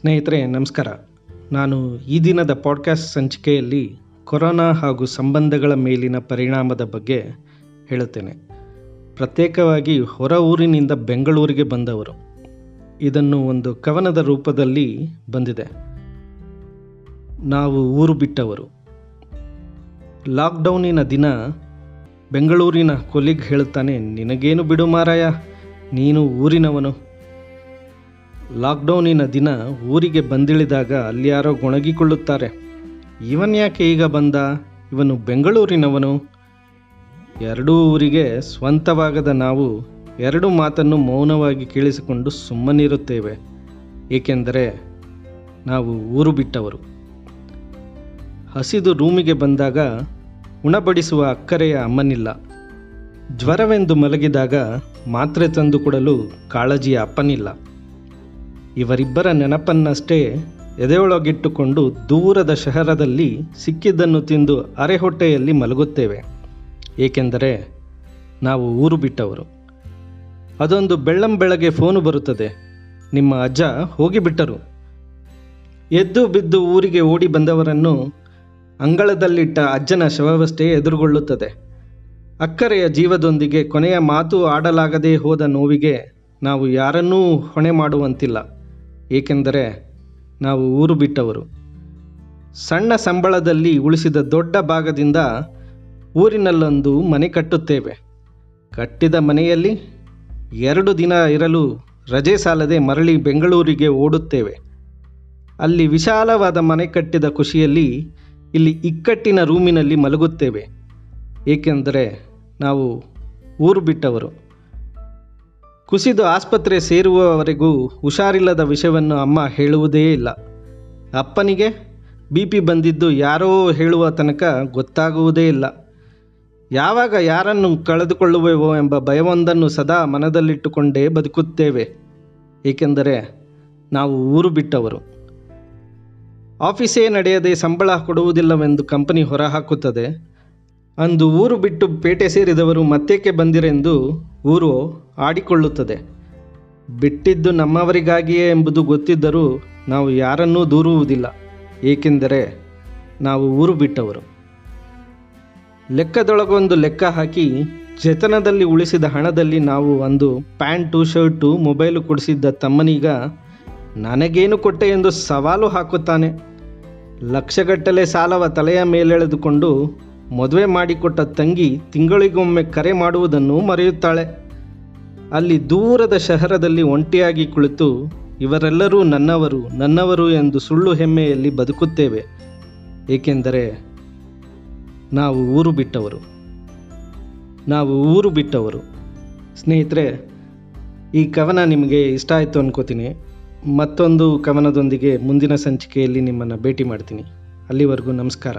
ಸ್ನೇಹಿತರೆ, ನಮಸ್ಕಾರ. ನಾನು ಈ ದಿನದ ಪಾಡ್ಕಾಸ್ಟ್ ಸಂಚಿಕೆಯಲ್ಲಿ ಕೊರೋನಾ ಹಾಗೂ ಸಂಬಂಧಗಳ ಮೇಲಿನ ಪರಿಣಾಮದ ಬಗ್ಗೆ ಹೇಳುತ್ತೇನೆ. ಪ್ರತ್ಯೇಕವಾಗಿ ಹೊರ ಊರಿನಿಂದ ಬೆಂಗಳೂರಿಗೆ ಬಂದವರು. ಇದನ್ನು ಒಂದು ಕವನದ ರೂಪದಲ್ಲಿ ಬಂದಿದೆ. ನಾವು ಊರು ಬಿಟ್ಟವರು. ಲಾಕ್ಡೌನಿನ ದಿನ ಬೆಂಗಳೂರಿನ ಕೊಲಿಗ್ ಹೇಳುತ್ತಾನೆ, ನಿನಗೇನು ಬಿಡು ಮಾರಾಯ, ನೀನು ಊರಿನವನು. ಲಾಕ್ಡೌನಿನ ದಿನ ಊರಿಗೆ ಬಂದಿಳಿದಾಗ ಅಲ್ಲಿಯಾರೋ ಗೊಣಗಿಕೊಳ್ಳುತ್ತಾರೆ. ಇವನ್ ಯಾಕೆ ಈಗ ಬಂದ? ಇವನು ಬೆಂಗಳೂರಿನವನು. ಎರಡೂ ಊರಿಗೆ ಸ್ವಂತವಾಗದ ನಾವು ಎರಡು ಮಾತನ್ನು ಮೌನವಾಗಿ ಕೇಳಿಸಿಕೊಂಡು ಸುಮ್ಮನಿರುತ್ತೇವೆ. ಏಕೆಂದರೆ ನಾವು ಊರು ಬಿಟ್ಟವರು. ಹಸಿದು ರೂಮಿಗೆ ಬಂದಾಗ ಉಣಬಡಿಸುವ ಅಕ್ಕರೆಯ ಅಮ್ಮನಿಲ್ಲ. ಜ್ವರವೆಂದು ಮಲಗಿದಾಗ ಮಾತ್ರೆ ತಂದು ಕೊಡಲು ಕಾಳಜಿಯ ಅಪ್ಪನಿಲ್ಲ. ಇವರಿಬ್ಬರ ನೆನಪನ್ನಷ್ಟೇ ಎದೆಯೊಳಗಿಟ್ಟುಕೊಂಡು ದೂರದ ಶಹರದಲ್ಲಿ ಸಿಕ್ಕಿದ್ದನ್ನು ತಿಂದು ಅರೆಹೊಟ್ಟೆಯಲ್ಲಿ ಮಲಗುತ್ತೇವೆ. ಏಕೆಂದರೆ ನಾವು ಊರು ಬಿಟ್ಟವರು. ಅದೊಂದು ಬೆಳ್ಳಂ ಬೆಳಗ್ಗೆ ಫೋನು ಬರುತ್ತದೆ. ನಿಮ್ಮ ಅಜ್ಜ ಹೋಗಿಬಿಟ್ಟರು ಎದ್ದು ಬಿದ್ದು ಊರಿಗೆ ಓಡಿ ಬಂದವರನ್ನು ಅಂಗಳದಲ್ಲಿಟ್ಟ ಅಜ್ಜನ ಶವವಷ್ಟೇ ಎದುರುಗೊಳ್ಳುತ್ತದೆ. ಅಕ್ಕರೆಯ ಜೀವದೊಂದಿಗೆ ಕೊನೆಯ ಮಾತು ಆಡಲಾಗದೇ ಹೋದ ನೋವಿಗೆ ನಾವು ಯಾರನ್ನೂ ಹೊಣೆ ಮಾಡುವಂತಿಲ್ಲ. ಏಕೆಂದರೆ ನಾವು ಊರು ಬಿಟ್ಟವರು. ಸಣ್ಣ ಸಂಬಳದಲ್ಲಿ ಉಳಿಸಿದ ದೊಡ್ಡ ಭಾಗದಿಂದ ಊರಿನಲ್ಲೊಂದು ಮನೆ ಕಟ್ಟುತ್ತೇವೆ. ಕಟ್ಟಿದ ಮನೆಯಲ್ಲಿ ಎರಡು ದಿನ ಇರಲು ರಜೆ ಸಾಲದೆ ಮರಳಿ ಬೆಂಗಳೂರಿಗೆ ಓಡುತ್ತೇವೆ. ಅಲ್ಲಿ ವಿಶಾಲವಾದ ಮನೆ ಕಟ್ಟಿದ ಖುಷಿಯಲ್ಲಿ ಇಲ್ಲಿ ಇಕ್ಕಟ್ಟಿನ ರೂಮಿನಲ್ಲಿ ಮಲಗುತ್ತೇವೆ. ಏಕೆಂದರೆ ನಾವು ಊರು ಬಿಟ್ಟವರು. ಕುಸಿದು ಆಸ್ಪತ್ರೆ ಸೇರುವವರೆಗೂ ಹುಷಾರಿಲ್ಲದ ವಿಷಯವನ್ನು ಅಮ್ಮ ಹೇಳುವುದೇ ಇಲ್ಲ. ಅಪ್ಪನಿಗೆ ಬಿ ಪಿ ಬಂದಿದ್ದು ಯಾರೋ ಹೇಳುವ ತನಕ ಗೊತ್ತಾಗುವುದೇ ಇಲ್ಲ. ಯಾವಾಗ ಯಾರನ್ನು ಕಳೆದುಕೊಳ್ಳುವೆವೋ ಎಂಬ ಭಯವೊಂದನ್ನು ಸದಾ ಮನದಲ್ಲಿಟ್ಟುಕೊಂಡೇ ಬದುಕುತ್ತೇವೆ. ಏಕೆಂದರೆ ನಾವು ಊರು ಬಿಟ್ಟವರು. ಆಫೀಸೇ ನಡೆಯದೆ ಸಂಬಳ ಕೊಡುವುದಿಲ್ಲವೆಂದು ಕಂಪನಿ ಹೊರಹಾಕುತ್ತದೆ. ಅಂದು ಊರು ಬಿಟ್ಟು ಪೇಟೆ ಸೇರಿದವರು ಮತ್ತೇಕೆ ಬಂದಿರೆಂದು ಊರು ಆಡಿಕೊಳ್ಳುತ್ತದೆ. ಬಿಟ್ಟಿದ್ದು ನಮ್ಮವರಿಗಾಗಿಯೇ ಎಂಬುದು ಗೊತ್ತಿದ್ದರೂ ನಾವು ಯಾರನ್ನೂ ದೂರುವುದಿಲ್ಲ. ಏಕೆಂದರೆ ನಾವು ಊರು ಬಿಟ್ಟವರು. ಲೆಕ್ಕದೊಳಗೊಂದು ಲೆಕ್ಕ ಹಾಕಿ ಜತನದಲ್ಲಿ ಉಳಿಸಿದ ಹಣದಲ್ಲಿ ನಾವು ಒಂದು ಪ್ಯಾಂಟು, ಶರ್ಟು, ಮೊಬೈಲು ಕೊಡಿಸಿದ್ದ ತಮ್ಮನೀಗ ನನಗೇನು ಕೊಟ್ಟೆ ಎಂದು ಸವಾಲು ಹಾಕುತ್ತಾನೆ. ಲಕ್ಷಗಟ್ಟಲೆ ಸಾಲವ ತಲೆಯ ಮೇಲೆಳೆದುಕೊಂಡು ಮದುವೆ ಮಾಡಿಕೊಟ್ಟ ತಂಗಿ ತಿಂಗಳಿಗೊಮ್ಮೆ ಕರೆ ಮಾಡುವುದನ್ನು ಮರೆಯುತ್ತಾಳೆ. ಅಲ್ಲಿ ದೂರದ ಶಹರದಲ್ಲಿ ಒಂಟಿಯಾಗಿ ಕುಳಿತು, ಇವರೆಲ್ಲರೂ ನನ್ನವರು ನನ್ನವರು ಎಂದು ಸುಳ್ಳು ಹೆಮ್ಮೆಯಲ್ಲಿ ಬದುಕುತ್ತೇವೆ. ಏಕೆಂದರೆ ನಾವು ಊರು ಬಿಟ್ಟವರು. ನಾವು ಊರು ಬಿಟ್ಟವರು. ಸ್ನೇಹಿತರೆ, ಈ ಕವನ ನಿಮಗೆ ಇಷ್ಟ ಆಯಿತು ಅನ್ಕೋತೀನಿ. ಮತ್ತೊಂದು ಕವನದೊಂದಿಗೆ ಮುಂದಿನ ಸಂಚಿಕೆಯಲ್ಲಿ ನಿಮ್ಮನ್ನು ಭೇಟಿ ಮಾಡ್ತೀನಿ. ಅಲ್ಲಿವರೆಗೂ ನಮಸ್ಕಾರ.